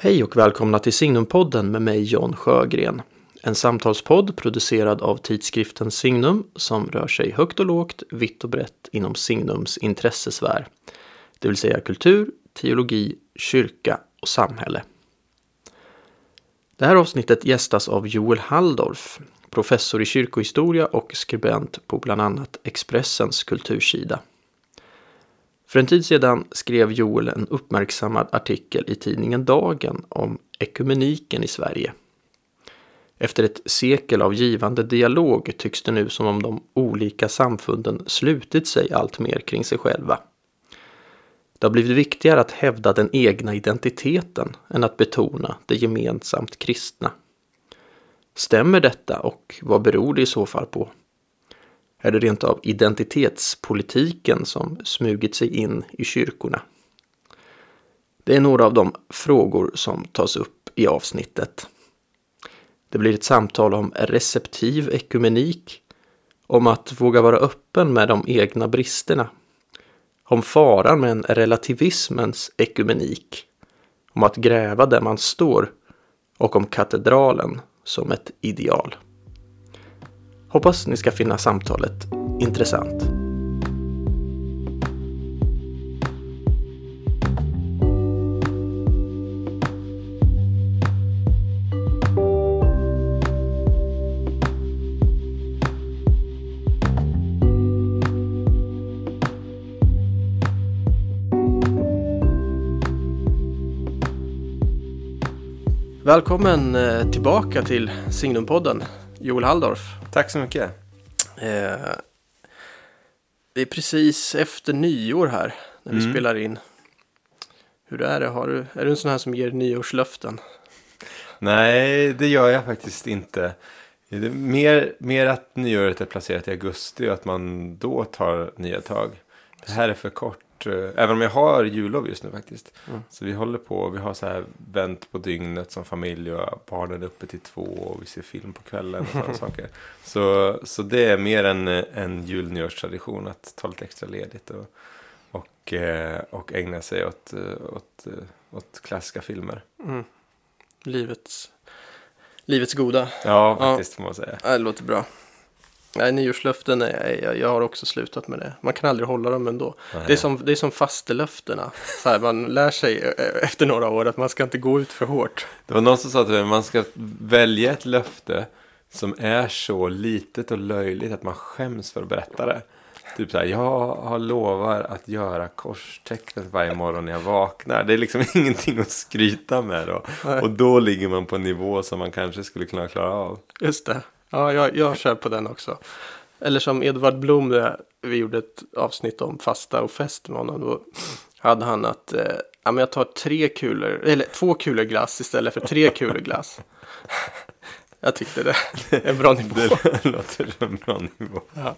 Hej och välkomna till Signumpodden med mig John Sjögren. En samtalspodd producerad av tidskriften Signum som rör sig högt och lågt, vitt och brett inom Signums intressesfär. Det vill säga kultur, teologi, kyrka och samhälle. Det här avsnittet gästas av Joel Halldorf, professor i kyrkohistoria och skribent på bland annat Expressens kultursida. För en tid sedan skrev Joel en uppmärksammad artikel i tidningen Dagen om ekumeniken i Sverige. Efter ett sekel av givande dialog tycks det nu som om de olika samfunden slutit sig allt mer kring sig själva. Det har blivit viktigare att hävda den egna identiteten än att betona det gemensamt kristna. Stämmer detta och vad beror det i så fall på? Är det rent av identitetspolitiken som smugit sig in i kyrkorna? Det är några av de frågor som tas upp i avsnittet. Det blir ett samtal om receptiv ekumenik, om att våga vara öppen med de egna bristerna, om faran med en relativismens ekumenik, om att gräva där man står och om katedralen som ett ideal. Hoppas ni ska finna samtalet intressant. Välkommen eh, tillbaka till Signumpodden, Joel Halldorf. Tack så mycket. Eh, det är precis efter nyår här när vi Mm. spelar in. Hur är det? Har du, är du en sån här som ger nyårslöften? Nej, det gör jag faktiskt inte. Det mer, mer att nyåret är placerat i augusti och att man då tar nya tag. Det här är för kort. Eh, Även om jag har jullov just nu faktiskt. Mm. Så vi håller på. Vi har så här vänt på dygnet som familj och barnen är uppe till två och vi ser film på kvällen och sådana saker. Så, så det är mer en, en jul-nyårstradition att ta lite extra ledigt och, och, eh, och ägna sig åt, eh, åt, åt klassiska filmer. Mm. Livets, livets goda. Ja, faktiskt får man säga. Ja, det låter bra. Nej, nyårslöften, är, jag, jag har också slutat med det. Man kan aldrig hålla dem ändå. Det är som, det är som fastelöftena. Så här, man lär sig eh, efter några år att man ska inte gå ut för hårt. Det var någon som sa till mig man ska välja ett löfte som är så litet och löjligt att man skäms för att berätta det. Typ så här, jag har lovar att göra korstecknet varje morgon när jag vaknar. Det är liksom ingenting att skryta med då. Nej. Och då ligger man på en nivå som man kanske skulle kunna klara av. Just det. Ja, jag, jag kör på den också. Eller som Edvard Blom, det- vi gjorde ett avsnitt om fasta och fest med honom. Då hade han att eh, ja, men jag tar tre kulor, eller två kulor glass istället för tre kulor glass. jag tyckte det är en bra nivå. Det låter som en bra nivå. Ja.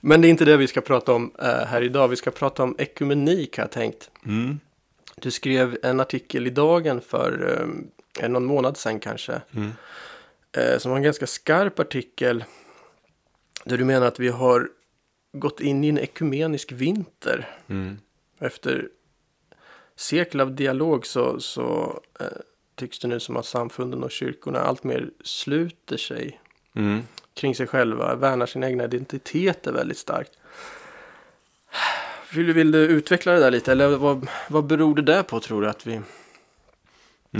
Men det är inte det vi ska prata om eh, här idag. Vi ska prata om ekumenik har jag tänkt. Mm. Du skrev en artikel i Dagen för eh, någon månad sedan kanske. Mm. Eh, som var en ganska skarp artikel. Där du menar att vi har gått in i en ekumenisk vinter. Mm. Efter sekel av dialog så, så eh, tycks det nu som att samfunden och kyrkorna allt mer sluter sig Mm. kring sig själva, värnar sin egna identitet är väldigt starkt. Vill, du- vill du utveckla det där lite? Eller vad, vad beror det där på tror du att vi,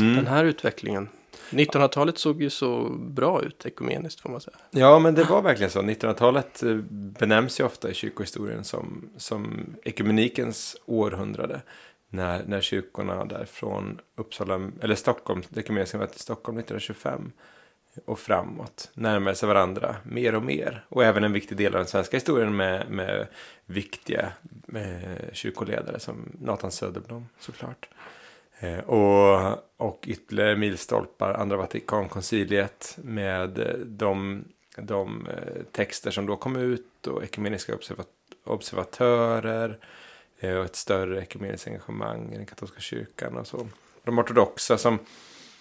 Mm. den här utvecklingen? 1900-talet såg ju så bra ut ekumeniskt får man säga. Ja, men det var verkligen så. 1900-talet eh, benämns ju ofta i kyrkohistorien som, som ekumenikens århundrade. När, när kyrkorna där från Uppsala, eller Stockholm, det ekumeniska mötet i Stockholm 1925 och framåt närmade sig varandra mer och mer. Och även en viktig del av den svenska historien med, med viktiga med kyrkoledare som Nathan Söderblom såklart. Eh, och, och ytterligare milstolpar, andra Vatikankonciliet med eh, de, de eh, texter som då kom ut och ekumeniska observatörer och ett större ekumeniskt engagemang i den katolska kyrkan och så. De ortodoxa som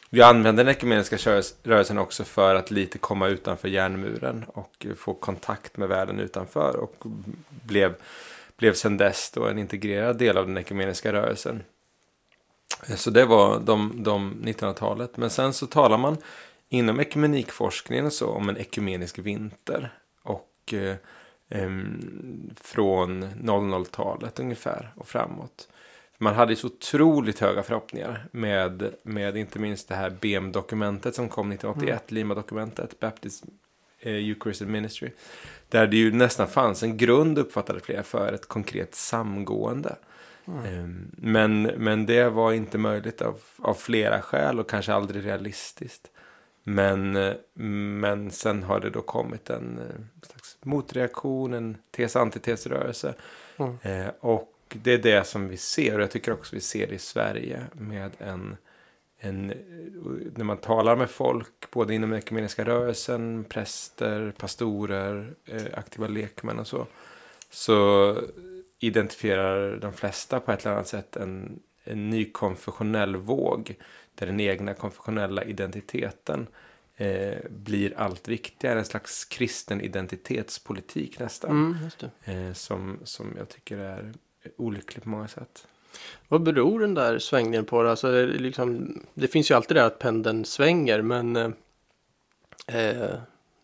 vi använde den ekumeniska rörelsen också för att lite komma utanför järnmuren och få kontakt med världen utanför och blev, blev sedan dess då en integrerad del av den ekumeniska rörelsen. Eh, Så det var de, de 1900-talet. Men sen så talar man inom ekumenikforskningen så om en ekumenisk vinter. Och eh, em, från 00-talet ungefär och framåt. Man hade så otroligt höga förhoppningar med, med inte minst det här BEM-dokumentet som kom 1981, Lima-dokumentet, Baptist eh, Eucharistic Ministry. Där det ju nästan fanns en grund, uppfattade flera, för ett konkret samgående. Ehm, Men, men det var inte möjligt av, av flera skäl och kanske aldrig realistiskt. Men, eh, men sen har det då kommit en eh, slags motreaktion, en tes-antitesrörelse. Mm. Eh, och det är det som vi ser, och jag tycker också vi ser det i Sverige med en, en eh, när man talar med folk, både inom den ekumeniska rörelsen, präster, pastorer, eh, aktiva lekmän och så, så identifierar de flesta på ett eller annat sätt en, en ny konfessionell våg där den egna konfessionella identiteten eh, blir allt viktigare. En slags kristen identitetspolitik nästan. Mm. Eh, som, som jag tycker är olycklig på många sätt. Vad beror den där svängningen på? Alltså, det, liksom, det finns ju alltid det att pendeln svänger, men eh, eh,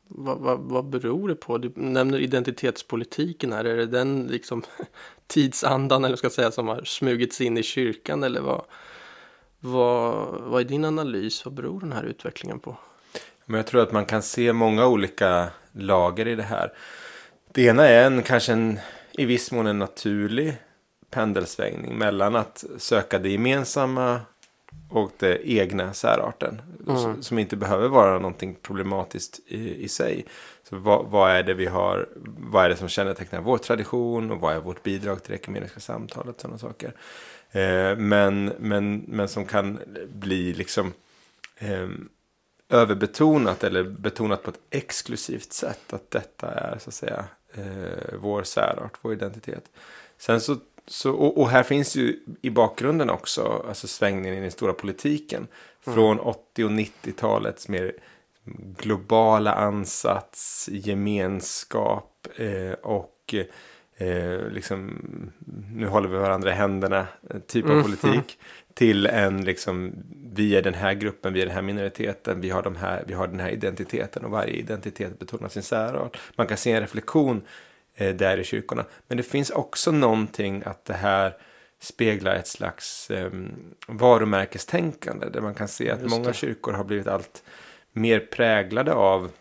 vad, vad, vad beror det på? Du nämner identitetspolitiken här. Är det den liksom, tidsandan eller ska jag säga, som har smugit sig in i kyrkan? Eller vad, vad, vad är din analys? Vad beror den här utvecklingen på? Men jag tror att man kan se många olika lager i det här. Det ena är en, kanske en, i viss mån en naturlig pendelsvängning mellan att söka det gemensamma och det egna särarten. Mm. Som inte behöver vara någonting problematiskt i, i sig. Så vad, vad är det vi har, vad är det som kännetecknar vår tradition och vad är vårt bidrag till det ekumeniska samtalet, sådana saker. Eh, men, men, men som kan bli liksom eh, överbetonat eller betonat på ett exklusivt sätt att detta är så att säga eh, vår särart, vår identitet. Sen så, så och, och här finns ju i bakgrunden också alltså svängningen i den stora politiken från 80 och 90-talets mer globala ansats, gemenskap eh, och eh, liksom nu håller vi varandra i händerna eh, typ av Mm. politik till en liksom vi är den här gruppen, vi är den här minoriteten, vi har, de här, vi har den här identiteten och varje identitet betonar sin särart. Man kan se en reflektion eh, där i kyrkorna. Men det finns också någonting att det här speglar ett slags eh, varumärkestänkande där man kan se att många kyrkor har blivit allt mer präglade av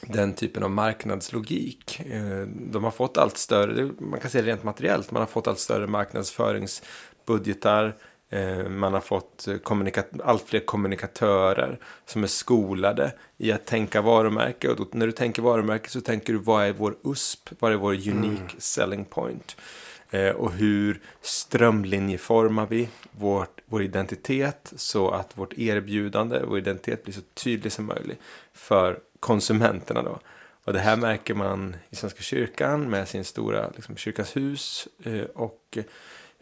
den typen av marknadslogik. Eh, De har fått allt större, man kan säga rent materiellt, man har fått allt större marknadsföringsbudgetar. Eh, Man har fått eh, allt fler kommunikatörer som är skolade i att tänka varumärke. Och då, när du tänker varumärke så tänker du vad är vår USP? Vad är vår unique selling point? Eh, Och hur strömlinjeformar vi vårt, vår identitet så att vårt erbjudande, vår identitet blir så tydlig som möjligt för konsumenterna då. Och det här märker man i Svenska kyrkan med sin stora liksom, kyrkans hus eh, och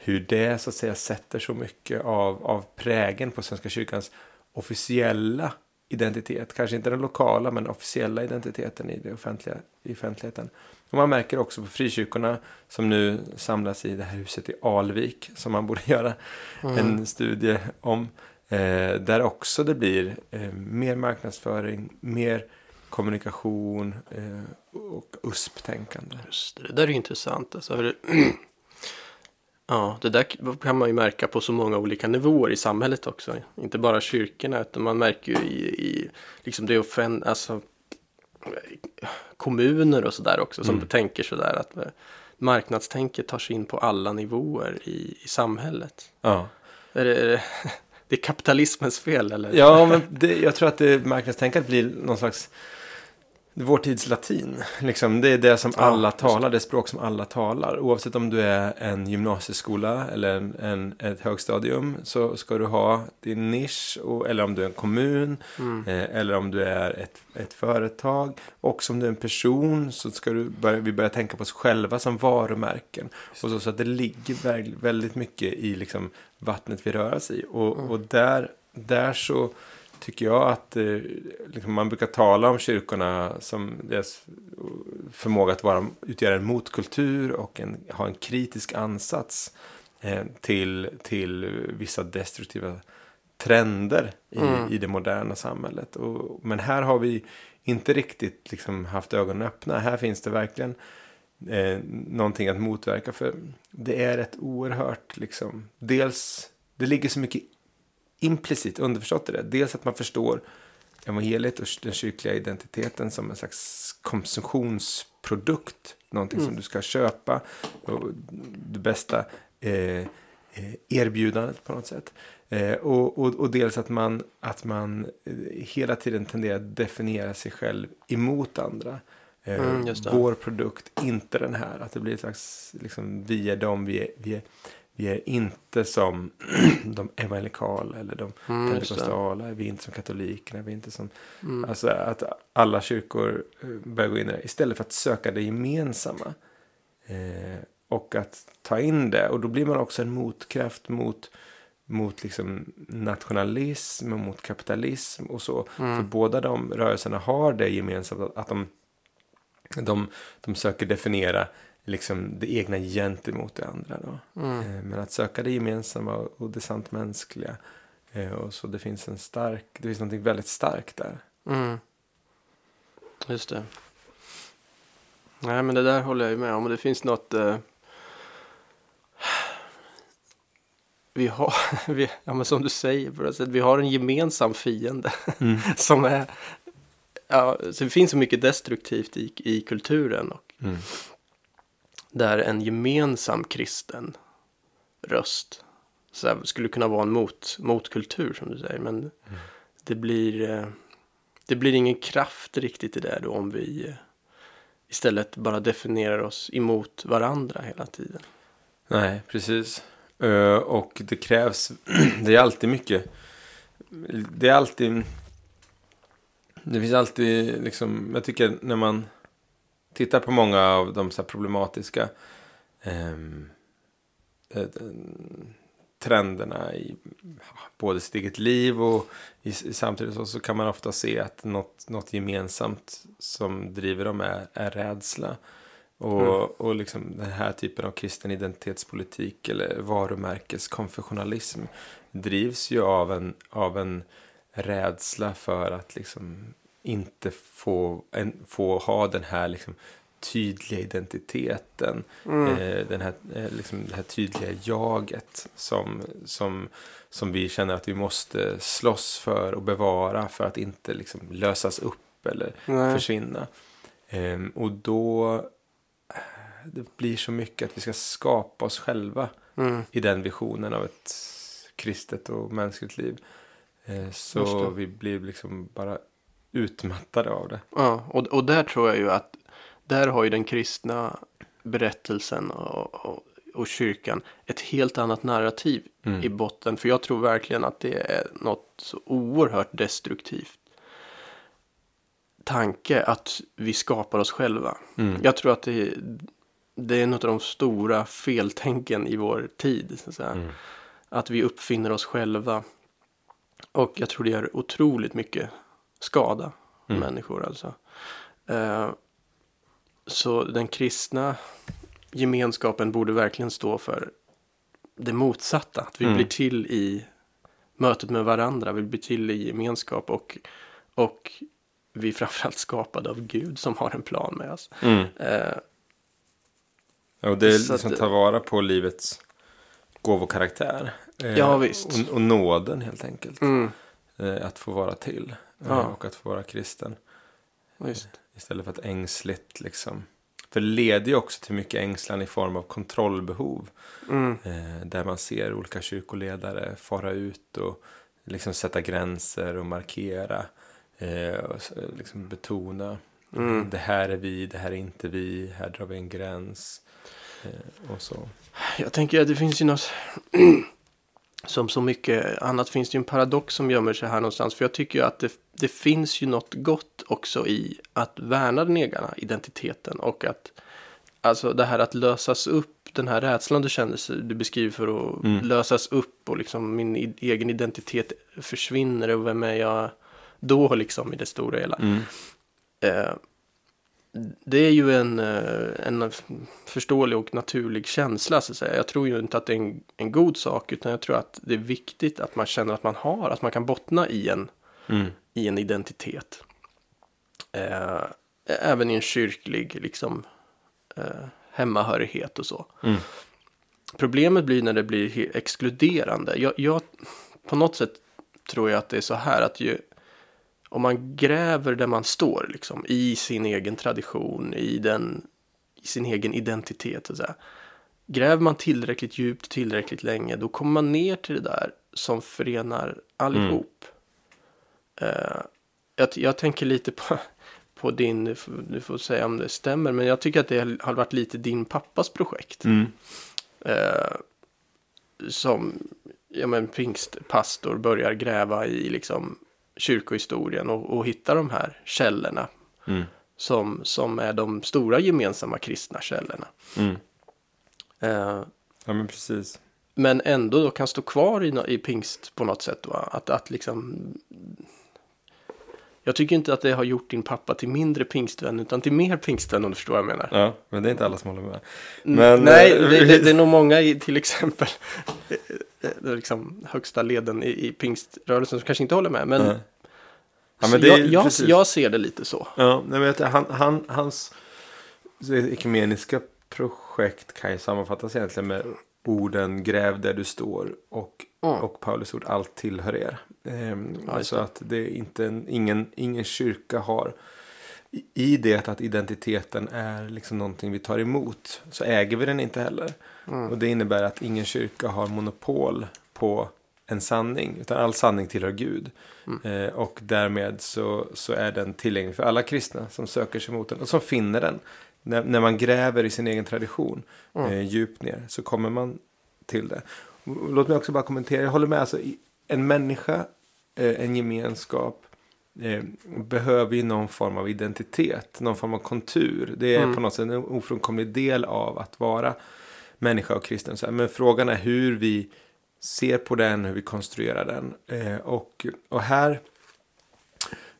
hur det så att säga sätter så mycket av, av prägen på Svenska kyrkans officiella identitet. Kanske inte den lokala men officiella identiteten i, det offentliga, i offentligheten. Och man märker också på frikyrkorna som nu samlas i det här huset i Alvik som man borde göra en studie om. Eh, där också det blir eh, mer marknadsföring, mer kommunikation eh, och USP-tänkande. Det, där är intressant. Alltså, ja, det där kan man ju märka på så många olika nivåer i samhället också. Inte bara kyrkorna, utan man märker ju i, i liksom det offen, alltså, kommuner och sådär också som Mm. tänker sådär att eh, marknadstänket tar sig in på alla nivåer i, i samhället. Ja, Är det, är det, det är kapitalismens fel eller? ja men det, jag tror att det, marknadstänkandet blir någon slags vår tids latin. Liksom, det är det som Ja, alla det. talar, det språk som alla talar. Oavsett om du är en gymnasieskola eller en, en, ett högstadium så ska du ha din nisch. Och, eller om du är en kommun Mm. eh, eller om du är ett, ett företag. Och som du är en person så ska du börja, vi börja tänka på oss själva som varumärken. Och så, så att det ligger väl- väldigt mycket i liksom, vattnet vi rör oss i. Och, Mm. och där, där så tycker jag att eh, liksom man brukar tala om kyrkorna som deras förmåga att vara, utgöra en motkultur och en, ha en kritisk ansats eh, till, till vissa destruktiva trender i, Mm. i det moderna samhället. Och, men här har vi inte riktigt liksom haft ögonen öppna. Här finns det verkligen eh, någonting att motverka. För det är ett oerhört, liksom, dels, det ligger så mycket implicit underförstått i det. Dels att man förstår evangeliet och den kyrkliga identiteten som en slags konsumtionsprodukt. Någonting som du ska köpa. Och det bästa eh, eh, erbjudandet på något sätt. Eh, och, och, och dels att man, att man eh, hela tiden tenderar att definiera sig själv emot andra. Eh, Mm, vår produkt, inte den här. Att det blir ett slags, liksom, vi är dem, vi är, vi är, vi är inte som de evangelikala eller de Mm, pentekostala, vi är inte som katolikerna, vi är inte som... Mm. Alltså att alla kyrkor eh, börjar gå in i det. Istället för att söka det gemensamma. Eh, och att ta in det. Och då blir man också en motkraft mot, mot liksom nationalism och mot kapitalism och så. Mm. För båda de rörelserna har det gemensamt att, att de, de, de söker definiera liksom det egna gentemot det andra. Då. Mm. Eh, Men att söka det gemensamma och det sant mänskliga. Eh, Och så det finns en stark, det finns något väldigt starkt där. Mm. Just det. Nej, men det där håller jag ju med om. Det finns något... Eh... Vi har, vi, ja, men som du säger, på något sätt, vi har en gemensam fiende som är... Ja, så det finns så mycket destruktivt i, i kulturen. Och Mm där en gemensam kristen röst så här, skulle kunna vara en mot, motkultur som du säger. Men det blir eh, det blir ingen kraft riktigt i det då om vi eh, istället bara definierar oss emot varandra hela tiden. Nej, precis. Eh, och det krävs, det är alltid mycket, det är alltid, det finns alltid liksom, jag tycker när man tittar på många av de så problematiska ehm, eh, trenderna i både sitt eget liv och i, i samtidigt så, så kan man ofta se att något, något gemensamt som driver dem är, är rädsla. Och, och liksom den här typen av kristen identitetspolitik eller varumärkeskonfessionalism drivs ju av en, av en rädsla för att liksom inte få, en, få ha den här liksom tydliga identiteten. Eh, den här, eh, liksom det här tydliga jaget som, som, som vi känner att vi måste slåss för och bevara för att inte liksom lösas upp eller Nej. försvinna. Ehm, och då eh, det blir så mycket att vi ska skapa oss själva Mm. i den visionen av ett kristet och mänskligt liv. Eh, så vi blir liksom bara utmattade av det. Ja, och, och där tror jag ju att där har ju den kristna berättelsen och, och, och kyrkan ett helt annat narrativ Mm. i botten. För jag tror verkligen att det är något så oerhört destruktivt tanke att vi skapar oss själva. Mm. Jag tror att det, det är något av de stora feltänken i vår tid. Så att. Mm. att vi uppfinner oss själva. Och jag tror det gör otroligt mycket skada Mm. människor alltså. Eh, så den kristna gemenskapen borde verkligen stå för det motsatta. Att vi Mm. blir till i mötet med varandra. Vi blir till i gemenskap och, och vi är framförallt skapade av Gud som har en plan med oss. Mm. Eh, Ja, Och det är Så att- liksom ta vara på livets gåvokaraktär. Eh, Ja, visst. Och, och nåden helt enkelt. mm, Eh, att få vara till. Eh, Ja. Och att få vara kristen. visst. Istället för att ängsligt liksom. För det leder ju också till mycket ängslan i form av kontrollbehov. Mm, Eh, där man ser olika kyrkoledare fara ut och liksom sätta gränser och markera. Eh, och liksom betona. Mm. Det här är vi, det här är inte vi. Här drar vi en gräns. Eh, och så. Jag tänker att det finns ju något som så mycket annat finns det ju en paradox som gömmer sig här någonstans. För jag tycker ju att det, det finns ju något gott också i att värna den egna identiteten och att alltså det här att lösas upp, den här rädslan du kände sig, du beskriver för att Mm. lösas upp och liksom min egen identitet försvinner och vem är jag då liksom i det stora hela. Mm. Eh, det är ju en, eh, en förståelig och naturlig känsla så att säga. Jag tror ju inte att det är en, en god sak utan jag tror att det är viktigt att man känner att man har, att man kan bottna i en, Mm. i en identitet. Eh, även i en kyrklig liksom, eh, hemmahörighet och så. Mm. Problemet blir när det blir exkluderande. Jag, jag, på något sätt tror jag att det är så här att ju, om man gräver där man står, liksom, i sin egen tradition, i, den, i sin egen identitet, så säga. Gräver man tillräckligt djupt, tillräckligt länge, då kommer man ner till det där som förenar allihop. Eh, jag, jag tänker lite på, på din, du får- du får säga om det stämmer, men jag tycker att det har varit lite din pappas projekt. Mm. Eh, som ja, men, pingstpastor börjar gräva i liksom, kyrkohistorien och, och hitta de här källorna Mm. som, som är de stora gemensamma kristna källorna. Mm. Eh, Ja, men precis. men ändå då kan stå kvar i, i pingst på något sätt. Va? Att, att liksom... Jag tycker inte att det har gjort din pappa till mindre pingstvän utan till mer pingstvän om du förstår vad jag menar. Ja, men det är inte alla som håller med. Mm, Men, Nej, eh, det, det, det är nog många i till exempel är liksom högsta leden i, i pingströrelsen som kanske inte håller med. Men, Ja. Ja, men jag, jag, jag ser det lite så. Ja, men jag tror han, han, hans ekumeniska projekt kan ju sammanfattas egentligen med orden gräv där du står och, Mm. och Paulus ord allt tillhör er. Ehm, Ja, just så det. att det är inte en, ingen, ingen kyrka har i- i det att identiteten är liksom någonting vi tar emot så äger vi den inte heller. Mm. Och det innebär att ingen kyrka har monopol på en sanning. Utan all sanning tillhör Gud. Mm. Eh, och därmed så, så är den tillgänglig för alla kristna som söker sig mot den. Och som finner den. När, när man gräver i sin egen tradition Mm. eh, djupt ner så kommer man till det. Låt mig också bara kommentera. Jag håller med. Alltså, en människa, eh, en gemenskap eh, behöver ju någon form av identitet. Någon form av kontur. Det är Mm. på något sätt en ofrånkomlig del av att vara människa och kristen. Så Men frågan är hur vi ser på den, hur vi konstruerar den. Eh, och, och här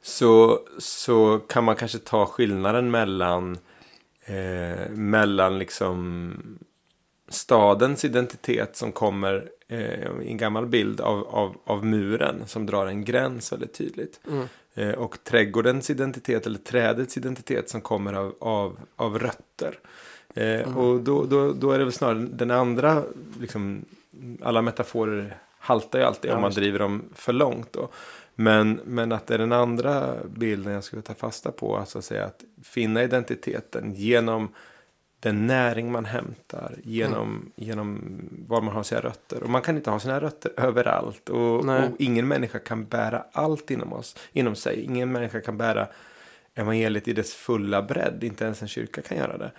så, så kan man kanske ta skillnaden mellan, eh, mellan liksom stadens identitet som kommer eh, i en gammal bild av, av, av muren som drar en gräns väldigt tydligt. Mm. Eh, och trädgårdens identitet eller trädets identitet som kommer av, av, av rötter. Eh, Och då, då, då är det väl snarare den andra, liksom, alla metaforer haltar ju alltid Ja, om man driver dem för långt. Då. Men, men att det är den andra bilden jag skulle ta fasta på, alltså att säga att finna identiteten genom den näring man hämtar, genom, Mm. genom var man har sina rötter. Och man kan inte ha sina rötter överallt. Och, och ingen människa kan bära allt inom, oss, inom sig. Ingen människa kan bära evangeliet i dess fulla bredd. Inte ens en kyrka kan göra det.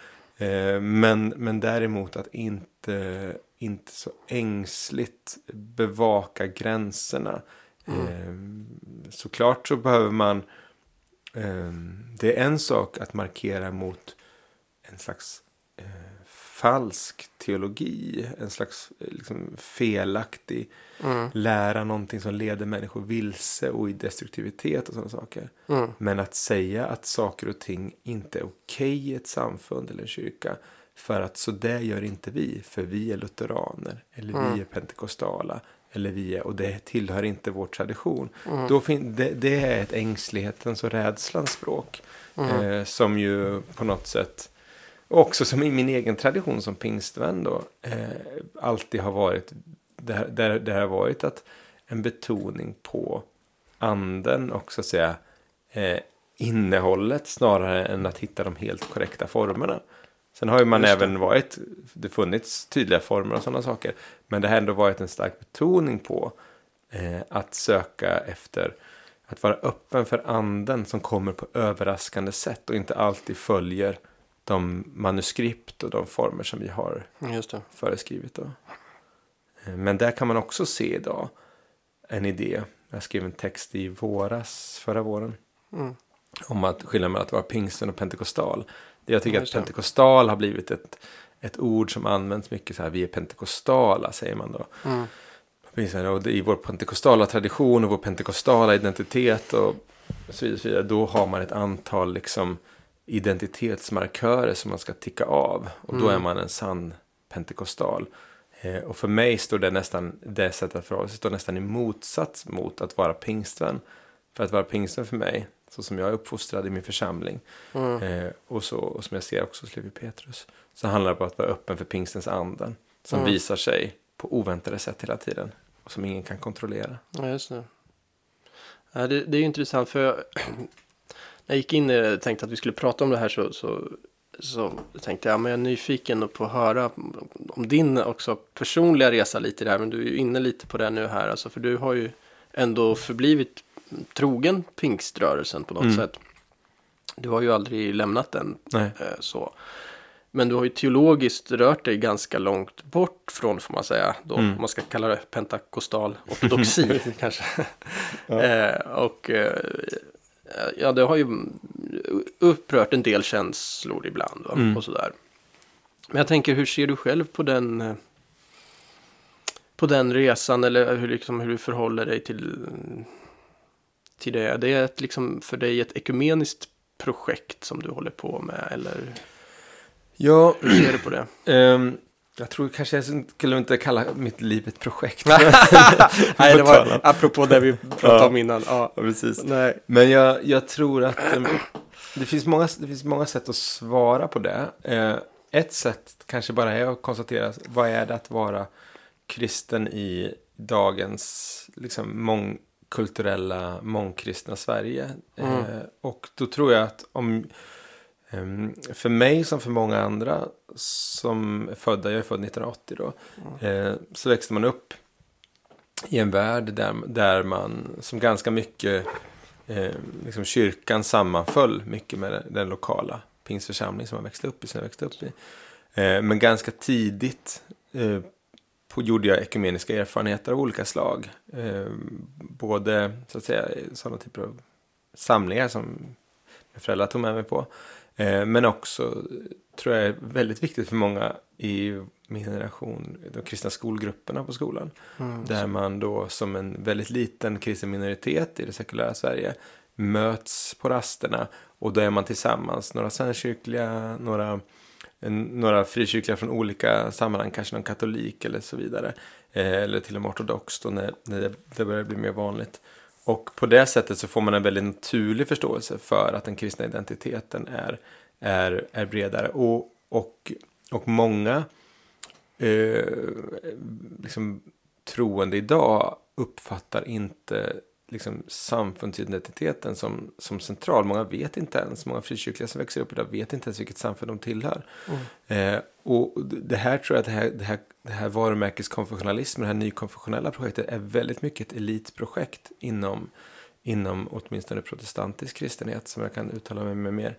Eh, men, men däremot att inte, inte så ängsligt bevaka gränserna. Eh, såklart så behöver man... Eh, det är en sak att markera mot en slags eh, falsk teologi. En slags eh, liksom, felaktig Mm. lära. Någonting som leder människor vilse och i destruktivitet och sådana saker. Mm. Men att säga att saker och ting inte är okej i ett samfund eller en kyrka. För att så där gör inte vi. För vi är lutheraner. Eller Mm. vi är pentekostala. Eller vi är, och det tillhör inte vår tradition. Mm. Då det, det är ett ängslighetens och rädslans språk. Mm. Eh, som ju på något sätt. Också som i min egen tradition som pingstvän då. Eh, alltid har varit. Där, där det har varit att en betoning på anden och så att säga eh, innehållet snarare än att hitta de helt korrekta formerna. Sen har ju man Just det. även varit, det funnits tydliga former och sådana saker. Men det har ändå varit en stark betoning på eh, att söka efter, att vara öppen för anden som kommer på överraskande sätt och inte alltid följer de manuskript och de former som vi har föreskrivit. Då. Eh, Men där kan man också se idag en idé. Jag skrev en text i våras, förra våren. Mm. Om att skillnaden mellan att vara pingsten och pentekostal. Jag tycker att pentekostal har blivit ett, ett ord som används mycket. Så här, vi är pentekostala säger man då. Mm. Och I vår pentekostala tradition och vår pentekostala identitet och så vidare, så vidare. Då har man ett antal liksom identitetsmarkörer som man ska ticka av. Och då är man en sann pentekostal. Eh, och för mig står det nästan, det sättet att förhålla sig, står nästan i motsats mot att vara pingstvän. För att vara pingstvän för mig, så som jag är uppfostrad i min församling, eh, och, så, och som jag ser också hos Levi Petrus, så handlar det om att vara öppen för pingstens anden, som visar sig på oväntade sätt hela tiden, och som ingen kan kontrollera. Ja, just det. Ja, det, det är ju intressant för jag, när jag gick in och tänkte att vi skulle prata om det här så, så, så tänkte jag, men jag är nyfiken på att höra om din också personliga resa lite här. Men du är ju inne lite på det nu här, alltså, för du har ju ändå förblivit trogen pingströrelsen på något Mm. sätt. Du har ju aldrig lämnat den Nej. eh, så. Men du har ju teologiskt rört dig ganska långt bort från, får man säga, då, Mm. om man ska kalla det pentakostal ortodoxi kanske. eh, och eh, ja, det har ju upprört en del känslor ibland va? Mm. och sådär. Men jag tänker, hur ser du själv på den, på den resan eller hur, liksom, hur du förhåller dig till, till det? Det är ett, liksom, för dig ett ekumeniskt projekt som du håller på med eller Ja, hur ser du på det? ehm, jag tror kanske jag skulle inte kalla mitt liv ett projekt. Nej, det var apropå det vi pratade Ja. om innan. Ja. Precis. Nej. Men jag, jag tror att ehm, det, finns många, det finns många sätt att svara på det. Eh, ett sätt kanske bara är att konstatera vad är det att vara kristen i dagens liksom, mångkulturella, mångkristna Sverige. Mm. Eh, och då tror jag att om ehm, för mig som för många andra som är födda, jag är född 1980 då, eh, så växte man upp i en värld där, där man som ganska mycket eh, liksom kyrkan sammanföll mycket med den, den lokala pingstförsamling som man växte upp i. Som jag växte upp i. Eh, men ganska tidigt eh, gjorde jag ekumeniska erfarenheter av olika slag. Eh, både så att säga sådana typer av samlingar som mina föräldrar tog med mig på. Eh, men också tror jag är väldigt viktigt för många i min generation, de kristna skolgrupperna på skolan. Mm. Där man då som en väldigt liten kristen minoritet i det sekulära Sverige möts på rasterna och då är man tillsammans, några svenskkyrkliga, några, några frikyrkliga från olika sammanhang, kanske någon katolik eller så vidare. Eh, eller till och med ortodox då när, när det, det börjar bli mer vanligt. Och på det sättet så får man en väldigt naturlig förståelse för att den kristna identiteten är, är, är bredare. Och, och, och många eh, liksom, troende idag uppfattar inte liksom, samfundsidentiteten som, som central. Många vet inte ens, många frikyrkliga som växer upp idag vet inte ens vilket samfund de tillhör. Eh, och det här tror jag att det här, det här, det här varumärkeskonfessionalismen, det här nykonfessionella projektet är väldigt mycket ett elitprojekt inom, inom åtminstone protestantisk kristenhet som jag kan uttala mig med mer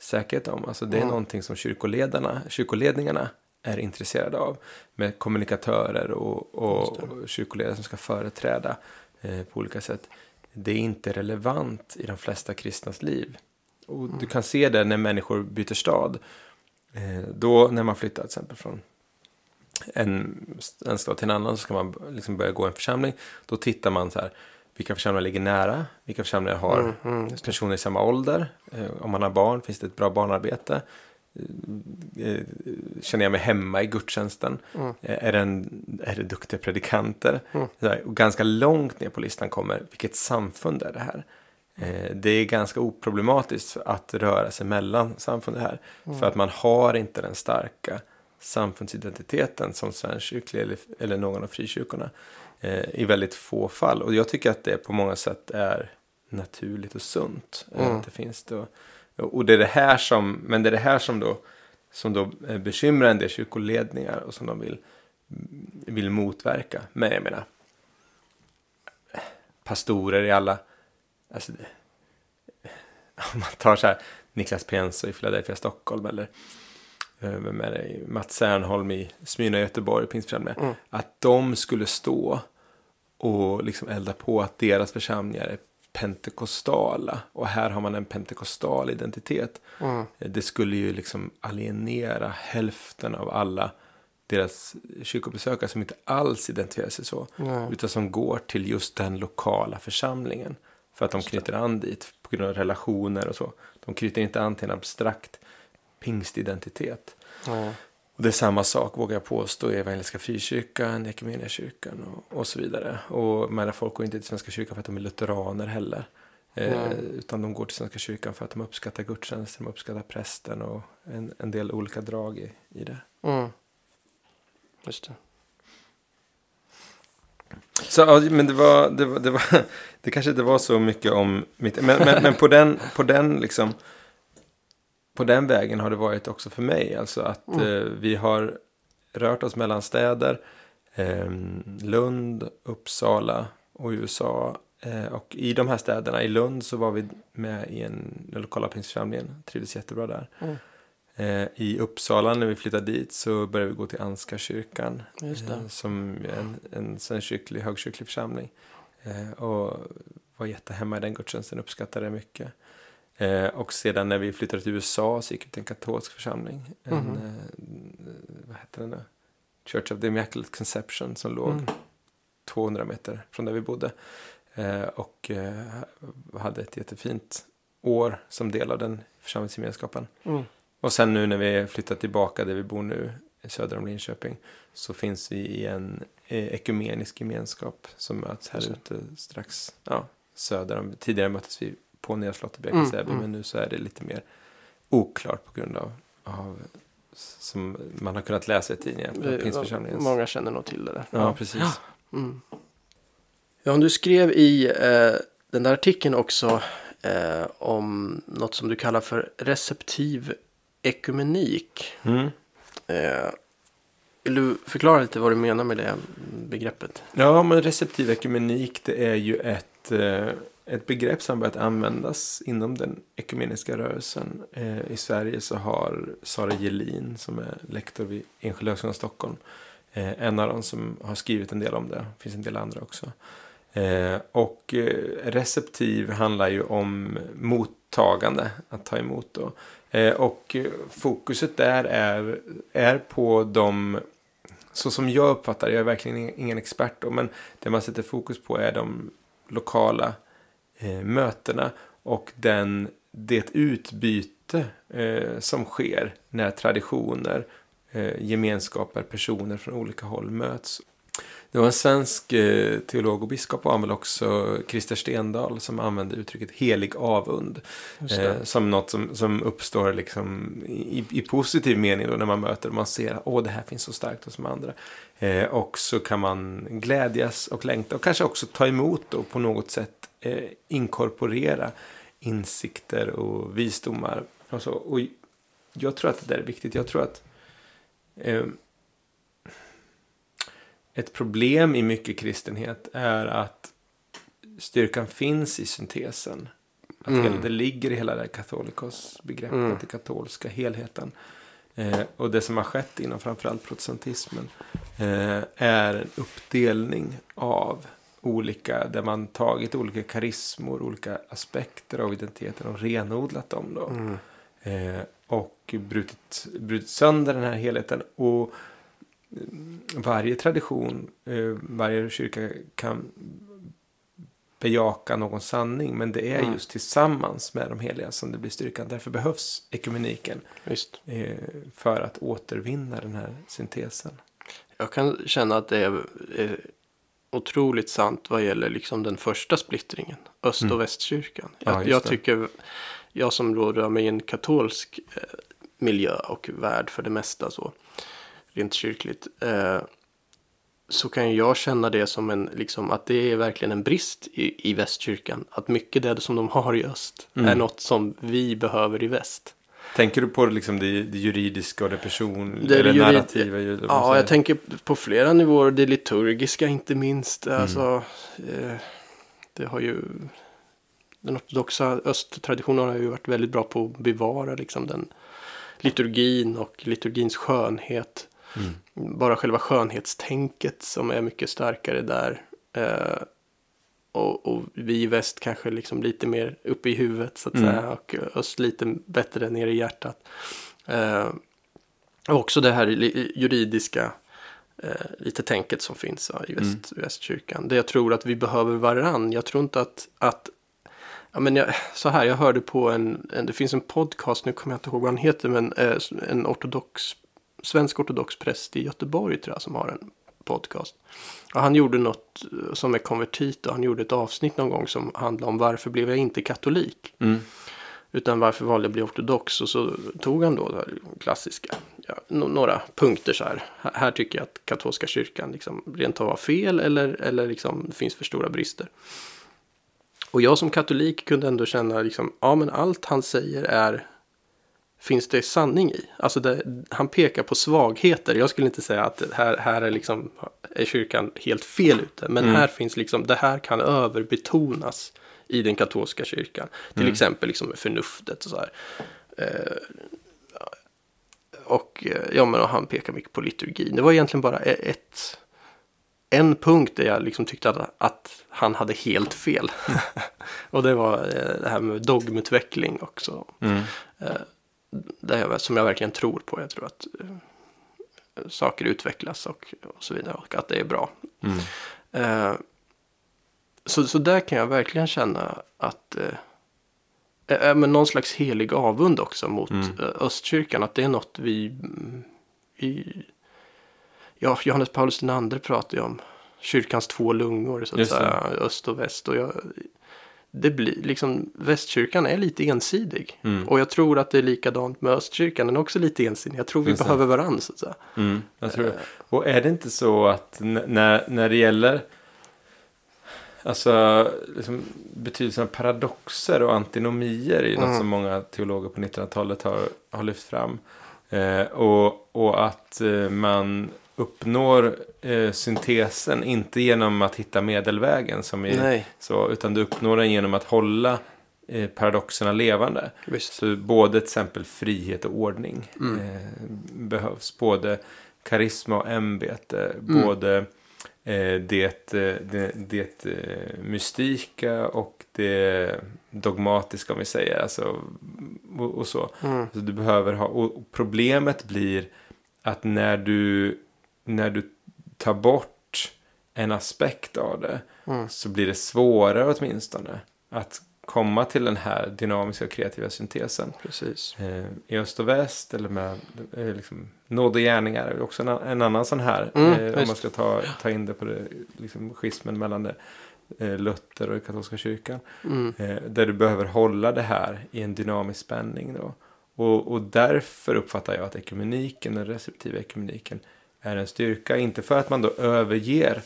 säkerhet om. Alltså det är Mm. någonting som kyrkoledarna, kyrkoledningarna är intresserade av. Med kommunikatörer och, och, kyrkoledare som ska företräda på olika sätt. Det är inte relevant i de flesta kristnas liv. Och du kan se det när människor byter stad. Eh, då när man flyttar till exempel från en, en stad till en annan så ska man liksom börja gå i en församling. Då tittar man så här, vilka församlingar ligger nära, vilka församlingar har Mm, mm, personer i samma ålder. Eh, om man har barn, finns det ett bra barnarbete? Känner jag mig hemma i gudstjänsten? Mm. Eh, är, det en, är det duktiga predikanter? Mm. Här, och ganska långt ner på listan kommer, vilket samfund är det här? Eh, det är ganska oproblematiskt att röra sig mellan samfund här. För att man har inte den starka samfundsidentiteten som svenskkyrklig eller, eller någon av frikyrkorna eh, i väldigt få fall. Och jag tycker att det på många sätt är naturligt och sunt. Mm. Att det finns då. Och det är det här som, men det är det här som då, som då eh, bekymrar en del kyrkoledningar och som de vill, vill motverka. Men jag menar, pastorer i alla, alltså om man tar så här Niklas Pienso i Philadelphia, Stockholm eller eh, vem är det, Mats Sernholm i Smyrna, Göteborg, Pingstförsamlingen, Mm. att de skulle stå och liksom elda på att deras församlingar är pentekostala och här har man en pentekostal identitet. Mm. Eh, Det skulle ju liksom alienera hälften av alla deras kyrkobesökare som inte alls identifierar sig så. Nej. Utan som går till just den lokala församlingen. För att de knyter an dit på grund av relationer och så. De knyter inte an till en abstrakt pingstidentitet. Ja. Och det är samma sak, vågar jag påstå, i Evangeliska Frikyrkan, Equmeniakyrkan och, och så vidare. Och men folk går inte till Svenska kyrkan för att de är lutheraner heller. Eh, utan de går till Svenska kyrkan för att de uppskattar gudstjänsten, de uppskattar prästen och en, en del olika drag i, i det. Mm. Just det. Så, men det var, det var, det var, det kanske inte var så mycket om mitt, men, men, men på den, på den liksom, på den vägen har det varit också för mig. Alltså att Mm. eh, vi har rört oss mellan städer, eh, Lund, Uppsala och USA. Eh, och i de här städerna, i Lund så var vi med i en, den lokala pingstförsamlingen, trivdes jättebra där. Mm. Eh, I Uppsala när vi flyttade dit så började vi gå till Anska kyrkan. Eh, Som en, en svenskyrklig, högkyrklig församling. Eh, och var jättehemma i den gudstjänsten, uppskattade det mycket. Eh, och sedan när vi flyttade till USA så gick vi till en katolsk församling. En, Mhm. eh, vad hette den nu? Church of the Immaculate Conception som låg Mm. 200 meter från där vi bodde. Eh, och eh, hade ett jättefint år som del av den församlingsgemenskapen. Mm. Och sen nu när vi flyttat tillbaka där vi bor nu, söder om Linköping, så finns vi i en eh, ekumenisk gemenskap som möts här ute strax ja, söder om. Tidigare möttes vi på Nya slottet i Mm, Bjärka-Säby, mm. men nu så är det lite mer oklart på grund av, av som man har kunnat läsa i tidningen. Pingstförsamlingens. Många känner nog till det där. Ja, precis. Mm. Ja, du skrev i eh, den där artikeln också eh, om något som du kallar för receptiv ekumenik. Mm. Eh, vill du förklara lite vad du menar med det begreppet? Ja, men receptiv ekumenik det är ju ett, eh, ett begrepp som börjat användas inom den ekumeniska rörelsen. Eh, I Sverige så har Sara Gelin som är lektor vid Enskilda högskolan Stockholm eh, en av dem som har skrivit en del om det. Det finns en del andra också. Eh, och eh, receptiv handlar ju om mottagande, att ta emot då. Eh, och eh, fokuset där är, är på de så som jag uppfattar det, jag är verkligen ingen expert då, men det man sätter fokus på är de lokala eh, mötena och den, det utbyte eh, som sker när traditioner, eh, gemenskaper, personer från olika håll möts. Det var en svensk eh, teolog och biskop och väl också Christer Stendahl som använde uttrycket helig avund. Eh, som något som, som uppstår liksom i, i positiv mening då när man möter och man ser att åh, det här finns så starkt hos de andra. Eh, och så kan man glädjas och längta och kanske också ta emot då på något sätt eh, inkorporera insikter och visdomar. Och, så. och jag tror att det där är viktigt. Jag tror att eh, ett problem i mycket kristenhet är att styrkan finns i syntesen. Att Mm. det ligger i hela det här katolikos-begreppet, Mm. den katolska helheten. Eh, och det som har skett inom framförallt protestantismen eh, är en uppdelning av olika, där man tagit olika karismor, olika aspekter av identiteten och renodlat dem då. Mm. Eh, och brutit, brutit sönder den här helheten. Och varje tradition, eh, varje kyrka kan bejaka någon sanning. Men det är Mm. just tillsammans med de heliga som det blir styrkan. Därför behövs ekumeniken Visst. eh, för att återvinna den här syntesen. Jag kan känna att det är, är otroligt sant vad gäller liksom den första splittringen. Öst Mm. och västkyrkan. Ja, Jag, just jag tycker, jag som då rör mig i en katolsk eh, miljö och värld för det mesta så. Rent kyrkligt. Eh, så kan jag känna det som en, liksom, att det är verkligen en brist i, i västkyrkan. Att mycket det som de har i öst Mm. är något som vi behöver i väst. Tänker du på liksom det, det juridiska och det personliga, Det det, jurid- narrativa? man Ja, jag tänker på flera nivåer. Det liturgiska inte minst. Mm. Alltså, eh, det har ju... Den ortodoxa östtraditionen har ju varit väldigt bra på att bevara liksom, den liturgin och liturgins skönhet. Mm. Bara själva skönhetstänket som är mycket starkare där. Eh, och, och vi i väst kanske liksom lite mer uppe i huvudet så att Mm. säga. Och öst lite bättre ner i hjärtat. Eh, och också det här juridiska eh, lite tänket som finns ja, i väst, västkyrkan. Det jag tror att vi behöver varann. Jag tror inte att, att, Ja, men jag, så här, jag hörde på en, en, det finns en podcast, nu kommer jag inte ihåg vad han heter, men eh, en ortodox, svensk ortodox präst i Göteborg tror jag som har en podcast. Och han gjorde något eh, som är konvertit och han gjorde ett avsnitt någon gång som handlade om varför blev jag inte katolik? Mm. Utan varför valde jag att bli ortodox? Och så tog han då det klassiska, ja, några punkter så här. Här- Här tycker jag att katolska kyrkan liksom rent av har fel eller, eller liksom det finns för stora brister. Och jag som katolik kunde ändå känna liksom, ja men allt han säger är finns det sanning i. Alltså det, han pekar på svagheter. Jag skulle inte säga att här, här är, liksom, är kyrkan helt fel ute. Men här finns liksom, det här kan överbetonas i den katolska kyrkan. Till exempel liksom förnuftet och så här. Eh, och eh, ja, men och han pekar mycket på liturgin. Det var egentligen bara e- ett, en punkt där jag liksom tyckte att, att han hade helt fel. och det var eh, det här med dogmutveckling också. Mm. Det jag, som jag verkligen tror på. Jag tror att eh, saker utvecklas och, och så vidare. Och att det är bra. Mm. Eh, så, så där kan jag verkligen känna att eh, eh, men någon slags helig avund också mot Mm. eh, östkyrkan. Att det är något vi, vi ja, Johannes Paulus II pratar ju om kyrkans två lungor, så att säga, öst och väst. Och jag, det blir liksom, västkyrkan är lite ensidig. Mm. Och jag tror att det är likadant med östkyrkan, den är också lite ensidig. Jag tror vi Just behöver varandra, så att säga. Mm, jag tror det. Och är det inte så att när, när det gäller alltså, liksom, betydelsen av paradoxer och antinomier är ju något som många teologer på 1900-talet har, har lyft fram. Eh, och, och att eh, man uppnår eh, syntesen inte genom att hitta medelvägen som i, Nej. så, utan du uppnår den genom att hålla eh, paradoxerna levande. Visst. Så både till exempel frihet och ordning eh, behövs. Både karisma och ämbete. Både eh, det, det, det mystika och det dogmatiska om vi säger. Alltså, och, och så. så du behöver ha, och problemet blir att när du, när du tar bort en aspekt av det så blir det svårare åtminstone att komma till den här dynamiska och kreativa syntesen. Precis. Eh, I öst och väst eller med eh, liksom, nåd och gärningar är också en, en annan sån här. Mm, eh, om man ska ta, ta in det på det, liksom, schismen mellan det, eh, Luther och den katolska kyrkan. Mm. Eh, där du behöver hålla det här i en dynamisk spänning. Då. Och, och därför uppfattar jag att ekumeniken, den receptiva ekumeniken, är en styrka. Inte för att man då överger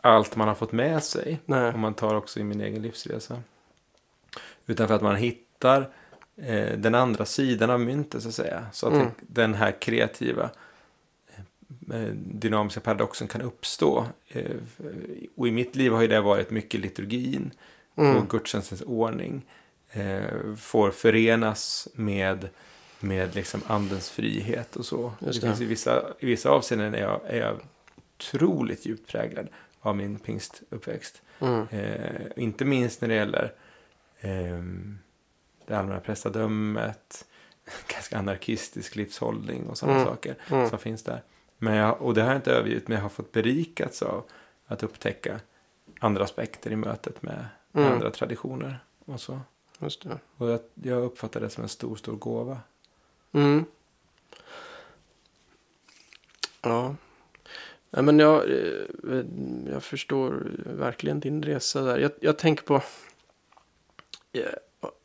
allt man har fått med sig. Nej. Om man tar också i min egen livsresa. Utan för att man hittar eh, den andra sidan av myntet så att säga. Så att Mm. den, här kreativa eh, dynamiska paradoxen kan uppstå. Eh, och i mitt liv har ju det varit mycket liturgin Mm. och gudstjänstens ordning. Eh, får förenas med, med liksom andens frihet och så. Just det det. finns i vissa, I vissa avseenden är jag, är jag otroligt djupt präglad av min pingstuppväxt. Mm. Eh, inte minst när det gäller eh, det allmänna prästadömet, ganska anarkistisk livshållning och sådana Mm. saker Mm. som finns där. Men jag, och det har jag inte övergivit, men jag har fått berikats av att upptäcka andra aspekter i mötet med, med Mm. andra traditioner och så. Just det. Och jag, jag uppfattar det som en stor, stor gåva. Mm. Ja. Nej, men jag, eh, jag förstår verkligen din resa där. Jag, jag tänker på... Eh,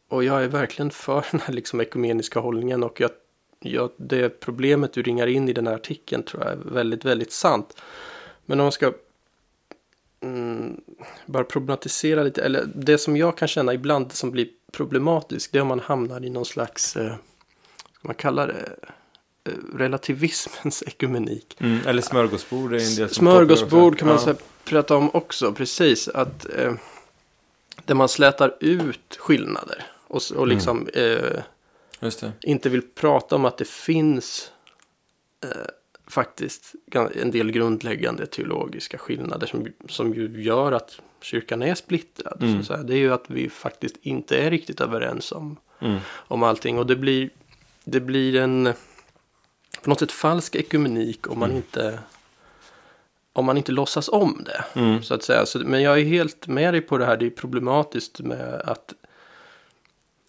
och jag är verkligen för den här liksom ekumeniska hållningen. Och jag, jag, det problemet du ringar in i den här artikeln tror jag är väldigt, väldigt sant. Men om man ska mm, bara problematisera lite. Eller det som jag kan känna ibland som blir problematiskt. Det är om man hamnar i någon slags... Eh, ska man kalla det? eh, relativismens ekumenik. Mm, eller smörgåsbord är en del Smörgåsbord kan man Ja. prata om också, precis. Att eh, där man slätar ut skillnader och, och liksom eh, Just det. inte vill prata om att det finns eh, faktiskt en del grundläggande teologiska skillnader som, som ju gör att kyrkan är splittrad. Mm. Så, så här, det är ju att vi faktiskt inte är riktigt överens om, Mm. om allting. Och det blir, det blir en på något sätt falsk ekumenik om man inte om man inte låtsas om det. Mm. Så att säga. Så, men jag är helt med dig på det här. Det är problematiskt med att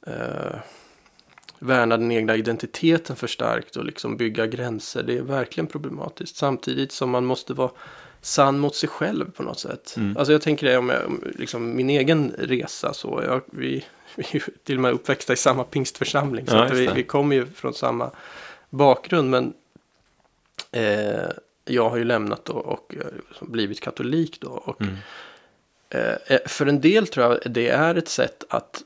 eh, värna den egna identiteten för starkt och liksom bygga gränser. Det är verkligen problematiskt. Samtidigt som man måste vara sann mot sig själv på något sätt. Mm. Alltså jag tänker det om, jag, om liksom min egen resa så. Jag, vi, vi är ju till och med uppväxta i samma pingstförsamling. Så Ja, vi, vi kommer ju från samma bakgrund. Men eh, jag har ju lämnat och, och eh, blivit katolik då. Och, Mm. eh, för en del tror jag det är ett sätt att,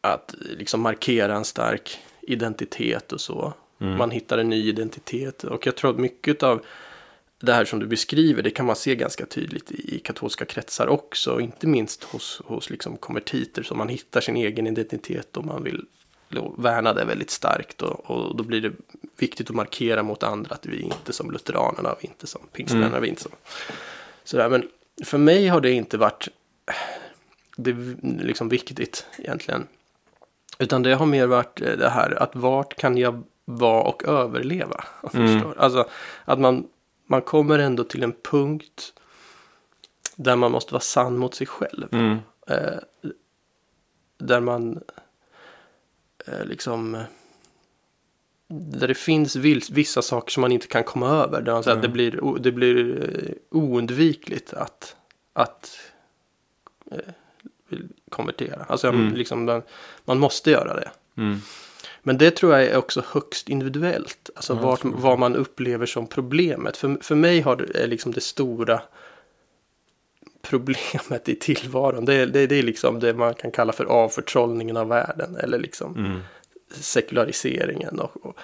att liksom markera en stark identitet och så. Mm. Man hittar en ny identitet. Och jag tror att mycket av det här som du beskriver, det kan man se ganska tydligt i, katolska kretsar också. Inte minst hos, hos liksom konvertiter, så man hittar sin egen identitet och man vill värna det väldigt starkt. Och, och då blir det viktigt att markera mot andra att vi är inte som lutheranerna, vi är inte som pingstvännerna, Mm. vi är inte som... Sådär, men för mig har det inte varit det liksom viktigt egentligen. Utan det har mer varit eh, det här att vart kan jag vara och överleva? Mm. Alltså att man, man kommer ändå till en punkt där man måste vara sann mot sig själv. Mm. Eh, där man eh, liksom... eh, Där det finns vissa saker som man inte kan komma över. Där man säger att det Mm. blir, det blir eh, oundvikligt att, att eh, konvertera. Alltså Mm. liksom, man, man måste göra det. Mm. Men det tror jag är också högst individuellt. Alltså jag vart, vad man upplever som problemet. För, för mig har det, är liksom det stora problemet i tillvaron. Det, är- det, det är liksom det man kan kalla för avförtrollningen av världen. Eller liksom Mm. sekulariseringen. Och, och,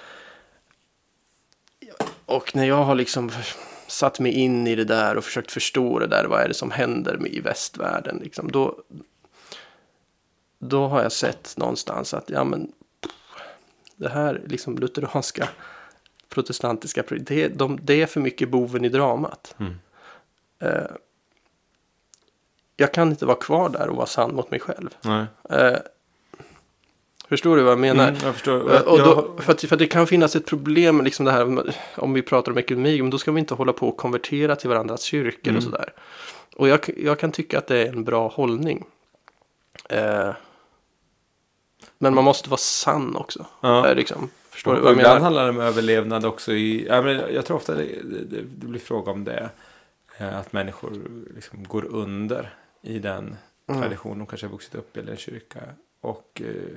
och när jag har liksom satt mig in i det där och försökt förstå det där. Vad är det som händer med i västvärlden? Liksom, då, då har jag sett någonstans att ja, men, det här liksom lutheranska protestantiska, det, de, det är för mycket boven i dramat. Mm. Eh, jag kan inte vara kvar där och vara sann mot mig själv. Eh, förstår du vad jag menar? Mm, jag förstår. Eh, Och då, för, att, för att det kan finnas ett problem liksom det här om vi pratar om ekonomi. Men då ska vi inte hålla på och konvertera till varandras kyrkor Mm. och sådär. Och jag, jag kan tycka att det är en bra hållning. Men man måste vara sann också. Ja. Eh, liksom, förstår du vad jag ibland menar? handlar det om överlevnad också. I, ja, men jag tror ofta det, det, det blir fråga om det. Eh, Att människor liksom går under i den Mm. tradition de kanske har vuxit upp i eller en kyrka. Och eh,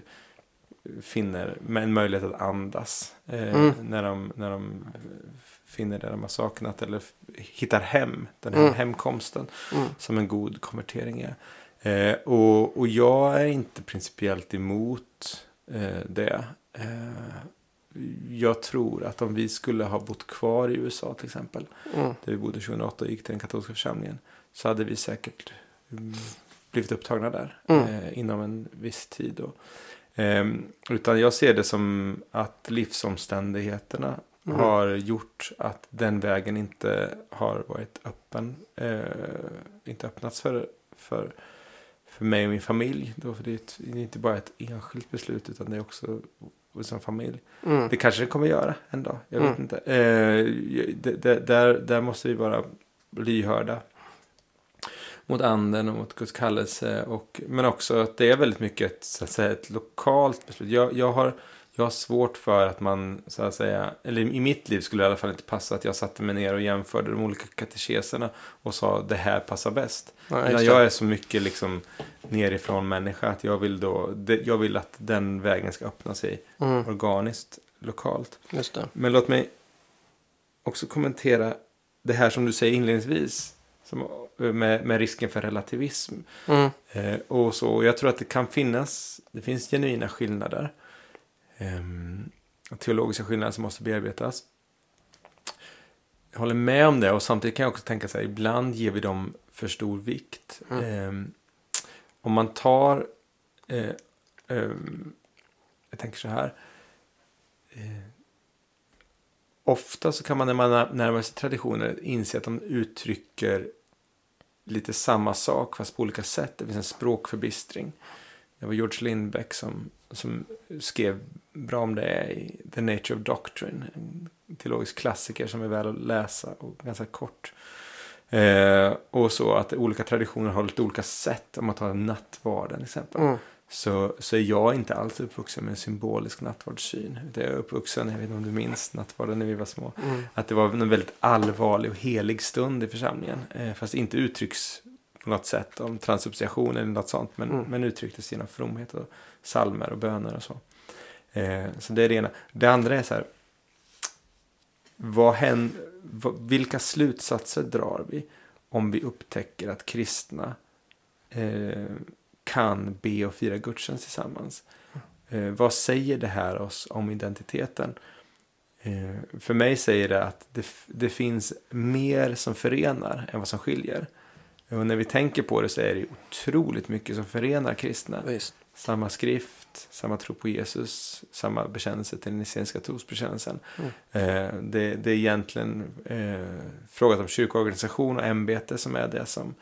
finner en möjlighet att andas. Eh, Mm. när, de, när de finner det de har saknat. Eller hittar hem. Den här Mm. hemkomsten. Mm. Som en god konvertering är. Eh, och, och jag är inte principiellt emot det. Eh, jag tror att om vi skulle ha bott kvar i USA till exempel. Mm. Där vi bodde 2008 och gick till den katolska församlingen. Så hade vi säkert mm, blivit upptagna där. Mm. Eh, inom en viss tid. Då. Ehm, utan jag ser det som att livsomständigheterna Mm. har gjort att den vägen inte har varit öppen. Eh, inte öppnats för, för, för mig och min familj. Då, för det, är ett, det är inte bara ett enskilt beslut utan det är också som familj. Mm. Det kanske det kommer göra en dag. Jag vet Mm. inte. Eh, det, där, där måste vi vara lyhörda. Mot anden och mot Guds kallelse. Och, men också att det är väldigt mycket ett, så att säga, ett lokalt beslut. Jag, jag, har, jag har svårt för att man, så att säga, eller i mitt liv skulle det i alla fall inte passa att jag satte mig ner och jämförde de olika katekeserna och sa det här passar bäst. Ja, jag är så mycket liksom nerifrån människa att jag vill, då, jag vill att den vägen ska öppna sig Mm. organiskt, lokalt. Men låt mig också kommentera det här som du säger inledningsvis. Som, med, med risken för relativism. Mm. Eh, och så. Och Jag tror att det kan finnas, det finns genuina skillnader. Ehm, teologiska skillnader som måste bearbetas. Jag håller med om det och samtidigt kan jag också tänka så här, ibland ger vi dem för stor vikt. Mm. Ehm, om man tar, eh, ehm, jag tänker så här. Eh, ofta så kan man när man närmar sig traditioner inse att de uttrycker lite samma sak fast på olika sätt. Det finns en språkförbistring. Det var George Lindbeck som, som skrev bra om det i The Nature of Doctrine. En teologisk klassiker som är väl att läsa och ganska kort. Eh, och så att olika traditioner har lite olika sätt. Om man tar nattvarden till exempel. Mm. Så, så är jag inte alls uppvuxen med en symbolisk nattvardssyn. Jag är uppvuxen, jag vet inte om du minns nattvarden när vi var små. Mm. Att det var en väldigt allvarlig och helig stund i församlingen. Eh, fast inte uttrycks på något sätt om transsubstantiation eller något sånt. Men, Mm. men uttrycktes genom fromhet och salmer och böner och så. Eh, så det är det ena. Det andra är så här. Vad hän, vad, vilka slutsatser drar vi om vi upptäcker att kristna eh, kan be och fira gudstjänst tillsammans? Eh, vad säger det här oss om identiteten? Eh, för mig säger det att det, det finns mer som förenar än vad som skiljer. Och när vi tänker på det så är det otroligt mycket som förenar kristna. Visst. Samma skrift, samma tro på Jesus, samma bekännelse till den niceniska trosbekännelsen. Mm. Eh, det, det är egentligen eh, frågat om kyrkoorganisation och ämbete som är det som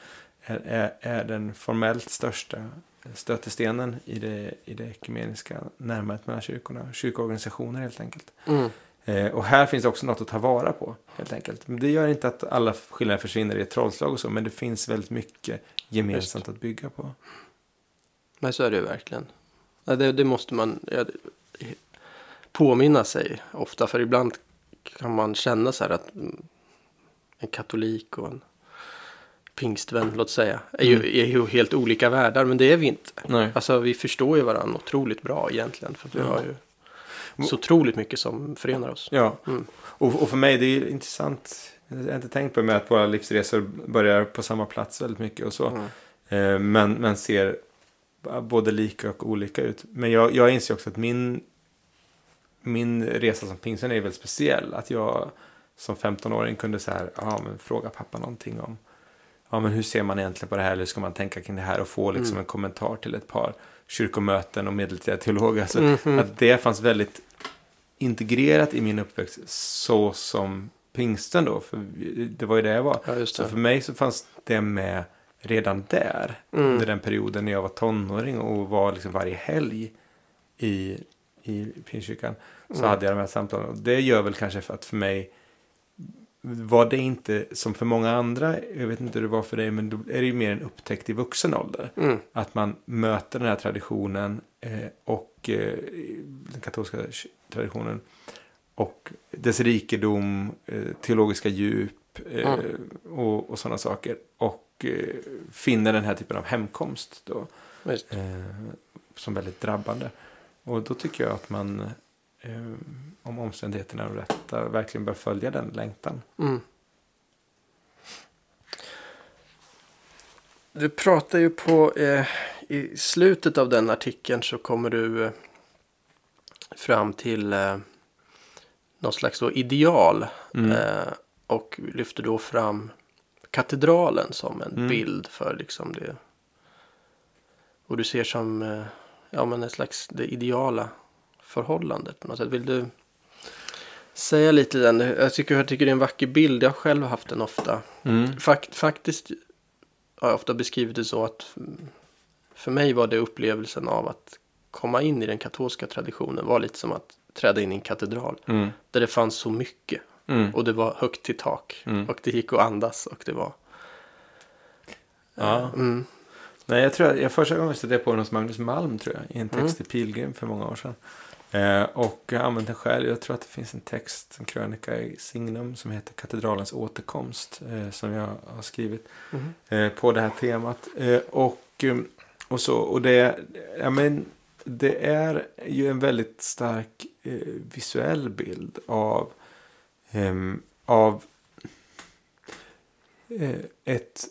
är, är, är den formellt största stötestenen i det, i det ekumeniska närmandet mellan kyrkorna. Kyrkoorganisationer helt enkelt. Mm. Eh, och här finns också något att ta vara på helt enkelt. Men det gör inte att alla skillnader försvinner i ett trollslag och så. Men det finns väldigt mycket gemensamt att bygga på. Men så är det ju verkligen. Det, det måste man det- påminna sig ofta. För ibland kan man känna så här att mm, en katolik och en pingstvän, låt säga, är ju, är ju helt olika världar. Men det är vi inte. Nej. Alltså vi förstår ju varandra otroligt bra egentligen. För vi Ja. har ju så otroligt mycket som förenar oss. Ja, Mm. och, och för mig det är ju intressant. Jag har inte tänkt på det med att våra livsresor börjar på samma plats väldigt mycket och så. Mm. Eh, men, men ser både lika och olika ut. Men jag, jag inser också att min, min resa som pingsten är väldigt speciell. Att jag som 15-åring kunde så här, ja, men fråga pappa någonting om ja, men hur ser man egentligen på det här? Eller ska man tänka kring det här? Och få liksom Mm. en kommentar till ett par kyrkomöten och medeltida teologer. Så Mhm. att det fanns väldigt integrerat i min uppväxt så som pingsten då. För det var ju det jag var. Ja, just Så det. för mig så fanns det med redan där. Mm. Under den perioden när jag var tonåring och var liksom varje helg i, i Pingstkyrkan. Så Mm. hade jag de här samtalen. Och det gör väl kanske för att för mig var det inte som för många andra. Jag vet inte hur det var för dig. Men då är det ju mer en upptäckt i vuxen ålder. Mm. Att man möter den här traditionen eh, och eh, den katolska traditionen och dess rikedom, eh, teologiska djup eh, Mm. och, och sådana saker. Och finner den här typen av hemkomst då, eh, som väldigt drabbande. Och då tycker jag att man, eh, om omständigheterna är rätta, verkligen bör följa den längtan. Mm. Du pratar ju på, eh, i slutet av den artikeln så kommer du eh, fram till eh, någon slags ideal. Mm. Eh, och lyfter då fram katedralen som en Mm. bild för liksom det. Och du ser som eh, ja, men en slags det ideala förhållandet på något sätt. Vill du säga lite den? Jag tycker, jag tycker det är en vacker bild. Jag har själv haft den ofta. Mm. Fakt, faktiskt har jag ofta beskrivit det så att för mig var det upplevelsen av att komma in i den katolska traditionen var lite som att träda in i en katedral. Mm. Där det fanns så mycket Mm. och det var högt till tak. Mm. Och det gick att andas och det var... Ja. Mm. Nej, jag tror jag, jag första gången stötte jag på den hos Magnus Malm tror jag. I en text i Pilgrim för många år sedan. Eh, och jag använt den själv. Jag tror att det finns en text, en krönika i Signum som heter Katedralens återkomst. Eh, som jag har skrivit Mm. eh, på det här temat. Eh, och, eh, och så, och det, ja, men, det är ju en väldigt stark eh, visuell bild av, av eh, ett,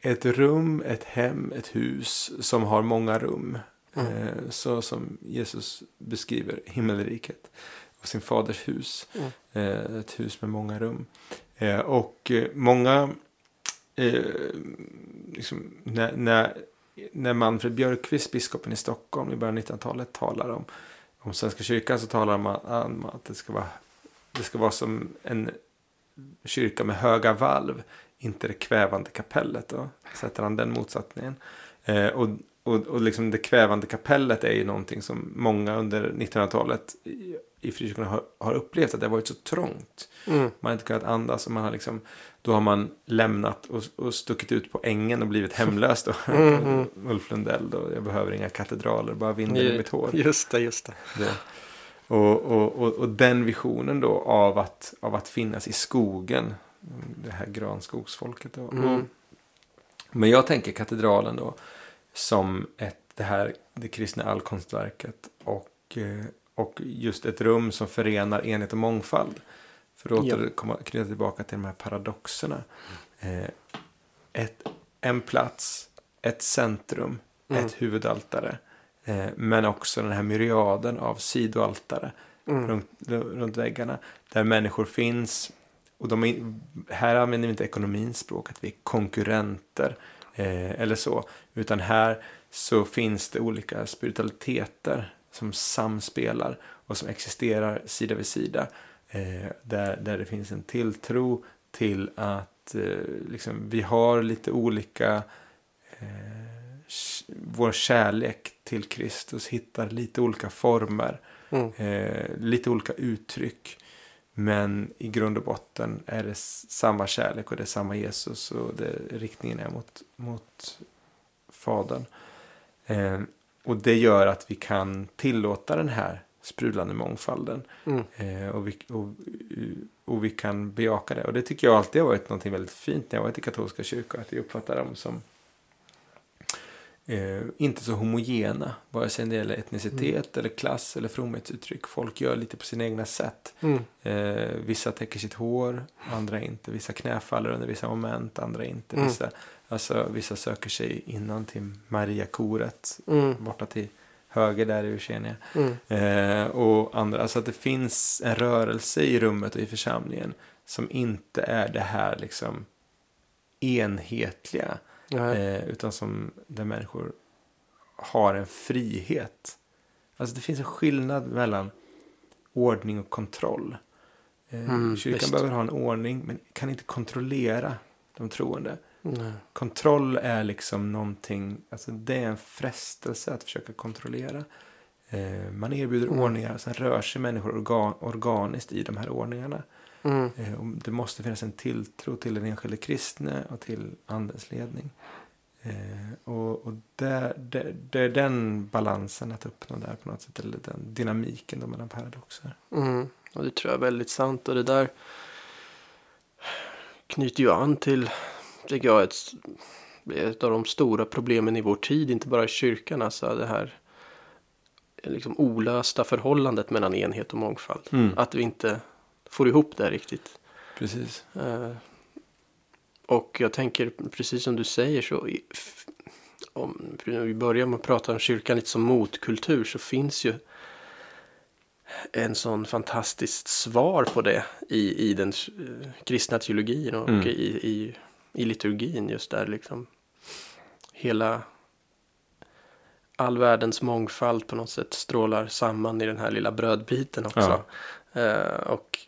ett rum, ett hem, ett hus som har många rum. Mm. Eh, så som Jesus beskriver himmelriket och sin faders hus. Mm. Eh, ett hus med många rum. Och många, liksom, när, när, när Manfred Björkqvist, biskopen i Stockholm i början av 1900-talet talar om, om Svenska kyrkan så talar man om att det ska vara, det ska vara som en kyrka med höga valv, inte det kvävande kapellet. Då sätter han den motsättningen. Eh, och och, och liksom det kvävande kapellet är ju någonting som många under 1900-talet i frikyrkorna har, har upplevt att det har varit så trångt. Mm. Man har inte kunnat andas och man har liksom, då har man lämnat och, och stuckit ut på ängen och blivit hemlös då. Mm, Ulf Lundell då, jag behöver inga katedraler, bara vinden i mitt hår. Just det, just det. Det. Och, och, och, och den visionen då av att, av att finnas i skogen, det här granskogsfolket då. Mm. Men jag tänker katedralen då som ett, det här det kristna allkonstverket och, eh, och just ett rum som förenar enhet och mångfald. För att återkomma, knyta tillbaka till de här paradoxerna. Eh, ett, en plats, ett centrum, Mm. ett huvudaltare. Eh, men också den här myriaden av sidoaltare Mm. runt, runt väggarna. Där människor finns. Och de är, här använder vi inte ekonomins språk, att vi är konkurrenter eh, eller så. Utan här så finns det olika spiritualiteter som samspelar och som existerar sida vid sida. Eh, där, där det finns en tilltro till att eh, liksom, vi har lite olika eh, vår kärlek till Kristus hittar lite olika former, Mm. eh, lite olika uttryck. Men i grund och botten är det samma kärlek och det är samma Jesus och det, riktningen är mot, mot Fadern. Eh, och det gör att vi kan tillåta den här sprudlande mångfalden. Mm. Eh, och, vi, och, och vi kan bejaka det. Och det tycker jag alltid har varit något väldigt fint när jag varit i katolska kyrkor. Att jag uppfattar dem som eh, inte så homogena. Vare sig det gäller etnicitet eller klass eller fromhetsuttryck. Folk gör lite på sina egna sätt. Mm. Eh, vissa täcker sitt hår, andra inte. Vissa knäfaller under vissa moment, andra inte. Mm. Vissa, alltså, vissa söker sig innan till Mariakoret, Mm. borta till höger där i Eugenia. Mm. Eh, och andra, alltså att det finns en rörelse i rummet och i församlingen som inte är det här liksom enhetliga. Eh, utan som där människor har en frihet. Alltså det finns en skillnad mellan ordning och kontroll. Eh, Mm, kyrkan visst. behöver ha en ordning men kan inte kontrollera de troende. Nej. Kontroll är liksom någonting, alltså det är en frestelse att försöka kontrollera. Eh, man erbjuder Mm. ordningar, sen rör sig människor organ, organiskt i de här ordningarna. Mm. Eh, det måste finnas en tilltro till den enskilde kristne och till andens ledning. Eh, och och det är den balansen att uppnå där på något sätt, eller den dynamiken då mellan paradoxer. Mm. Och det tror jag är väldigt sant. Och det där knyter ju an till, tycker jag, ett, ett av de stora problemen i vår tid. Inte bara i kyrkan, alltså det här liksom olösta förhållandet mellan enhet och mångfald. Mm. Att vi inte får ihop det riktigt. Precis. Eh, och jag tänker, precis som du säger, så om vi börjar med att prata om kyrkan lite som motkultur så finns ju en sån fantastiskt svar på det i, i den eh, kristna teologin och Mm. i, i, i liturgin just där liksom hela all världens mångfald på något sätt strålar samman i den här lilla brödbiten också. Eh, och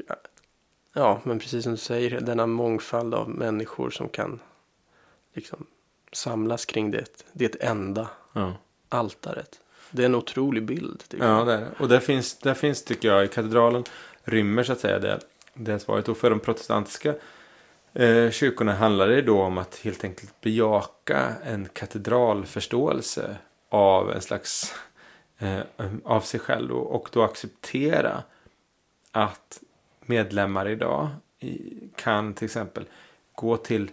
ja, men precis som du säger, denna mångfald av människor som kan liksom samlas kring det, det enda Ja. altaret. Det är en otrolig bild. Ja, jag. det är. Och där finns, där finns, tycker jag, i katedralen rymmer så att säga det, det svaret. Och för de protestantiska eh, kyrkorna handlar det då om att helt enkelt bejaka en katedralförståelse av en slags eh, av sig själv och, och då acceptera att medlemmar idag kan till exempel gå till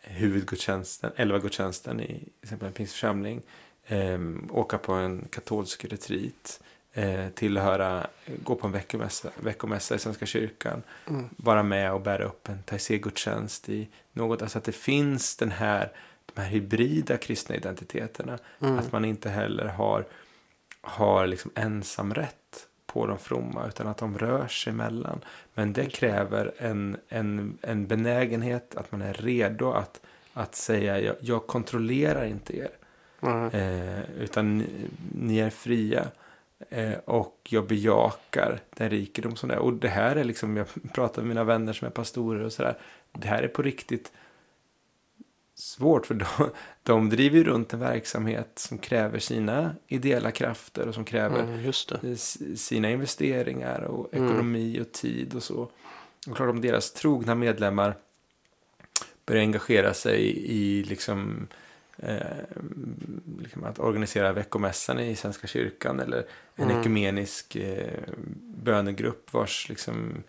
huvudgudstjänsten, elva gudstjänsten i till exempel en pingstförsamling, eh, åka på en katolsk retreat, eh, tillhöra, gå på en veckomässa, veckomässa i Svenska kyrkan, Mm. vara med och bära upp en taizé-gudstjänst i något, alltså att det finns den här, de här hybrida kristna identiteterna, Mm. att man inte heller har, har liksom ensamrätt på de fromma utan att de rör sig mellan. Men det kräver en, en, en benägenhet att man är redo att, att säga jag, jag kontrollerar inte er. Mm. Eh, utan ni, ni är fria. Eh, och jag bejakar den rikedom som det är. Och det här är liksom, jag pratar med mina vänner som är pastorer och sådär. Det här är på riktigt svårt för de, de driver ju runt en verksamhet som kräver sina ideella krafter och som kräver Mm, sina investeringar och Mm. ekonomi och tid och så. Och klart om deras trogna medlemmar börjar engagera sig i liksom, eh, liksom att organisera veckomässan i Svenska kyrkan eller en Mm. ekumenisk eh, bönegrupp vars liksom,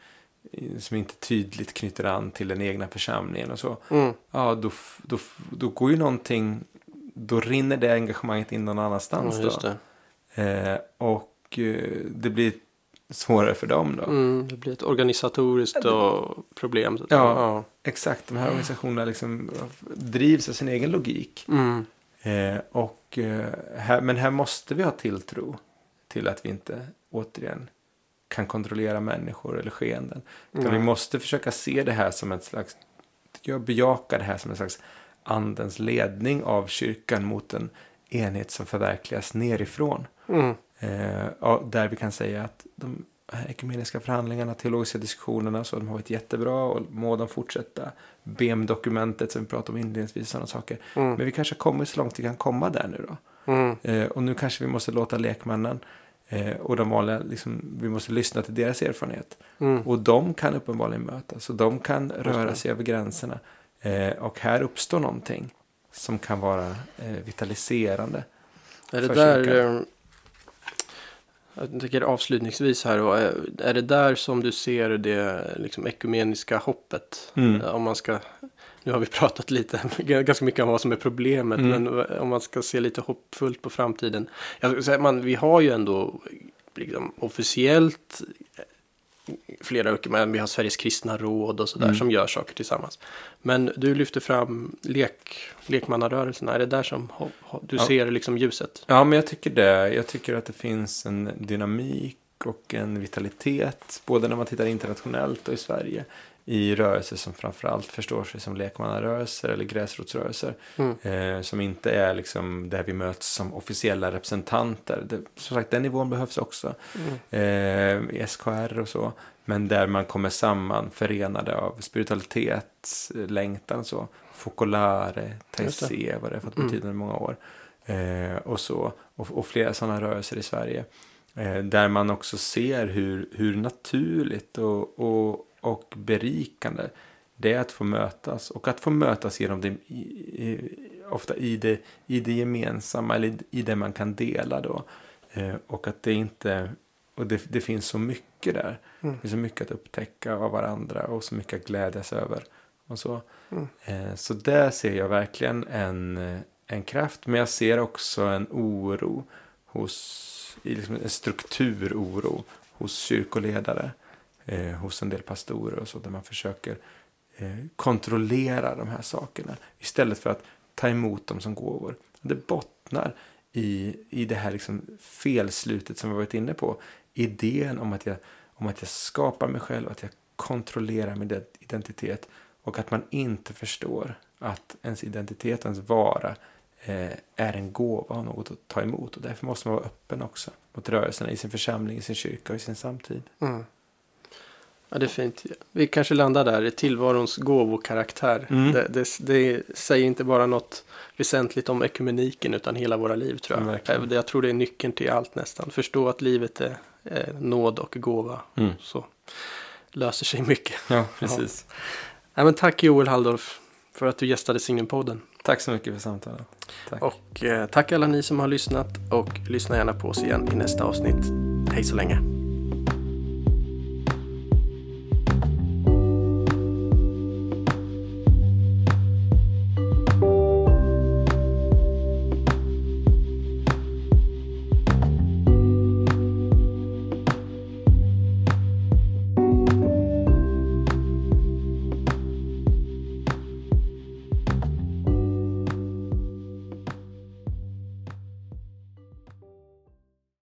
som inte tydligt knyter an till den egna församlingen och så. Mm. Ja, då, då, då går ju någonting, då rinner det engagemanget in någon annanstans. Ja, just då. Eh, och eh, det blir svårare för dem då. Mm, det blir ett organisatoriskt och problem. att- Ja. Exakt, de här organisationerna liksom drivs av sin egen logik. Mm. Eh, och, eh, här, men här måste vi ha tilltro till att vi inte återigen kan kontrollera människor eller skeenden. Nej. vi måste försöka se det här som ett slags, jag bejakar det här som en slags andens ledning av kyrkan mot en enhet som förverkligas nerifrån. Mm. Eh, där vi kan säga att de här ekumeniska förhandlingarna, teologiska diskussionerna, så de har varit jättebra och må de fortsätta. BEM-dokumentet som vi pratade om inledningsvis, sådana saker. Mm. Men vi kanske har kommit så långt vi kan komma där nu då. Mm. Eh, och nu kanske vi måste låta lekmännen eh, och de vanliga, liksom, vi måste lyssna till deras erfarenhet. Mm. Och de kan uppenbarligen mötas och de kan röra sig över gränserna. Eh, och här uppstår någonting som kan vara eh, vitaliserande. Är det där, kyrkan. eh, jag tänker avslutningsvis här, och är, är det där som du ser det liksom, ekumeniska hoppet? Mm. Eh, Om man ska, nu har vi pratat lite, ganska mycket om vad som är problemet, Mm. men om man ska se lite hoppfullt på framtiden. Säga, man, vi har ju ändå liksom, officiellt eh, flera men vi har Sveriges kristna råd och sådär Mm. som gör saker tillsammans. Men du lyfter fram lek, lekmannarörelserna, är det där som du Ja. ser liksom ljuset? Ja, men jag tycker det. Jag tycker att det finns en dynamik och en vitalitet, både när man tittar internationellt och i Sverige, i rörelser som framförallt förstår sig som lekmannarörelser eller gräsrotsrörelser. Mm. Eh, som inte är liksom där vi möts som officiella representanter. Det, som sagt, den nivån behövs också. Mm. Eh, i SKR och så. Men där man kommer samman förenade av spiritualitet, längtan och så. Focolare, taizé, vad det har fått Mm. betyda i många år. Eh, och så. Och, och flera sådana rörelser i Sverige. Eh, där man också ser hur, hur naturligt och, och, och berikande det är att få mötas. Och att få mötas genom det, ofta i det, i det gemensamma eller i, det man kan dela då. Eh, och att det inte, och det, det finns så mycket där. Mm. Det finns så mycket att upptäcka av varandra och så mycket att glädjas över. Och så. Mm. Eh, så där ser jag verkligen en, en kraft. Men jag ser också en oro hos, liksom en strukturoro hos kyrkoledare. Eh, hos en del pastorer och så. Där man försöker eh, kontrollera de här sakerna. Istället för att ta emot dem som gåvor. Det bottnar i, i det här liksom felslutet som vi varit inne på. Idén om att, jag, om att jag skapar mig själv, att jag kontrollerar min identitet. Och att man inte förstår att ens identitet, ens vara, eh, är en gåva och något att ta emot. Och därför måste man vara öppen också mot rörelserna i sin församling, i sin kyrka och i sin samtid. Mm. Ja, det är fint. Vi kanske landar där tillvarons gåvokaraktär. Mm. Det, det, det säger inte bara något väsentligt om ekumeniken utan hela våra liv tror jag. Verkligen. Jag tror det är nyckeln till allt nästan. Förstå att livet är, är nåd och gåva. Mm. Så löser sig mycket. Ja, precis. Ja, men tack Joel Halldorf för att du gästade Signumpodden. Tack så mycket för samtalet. Tack. Och eh, tack alla ni som har lyssnat och lyssna gärna på oss igen i nästa avsnitt. Hej så länge.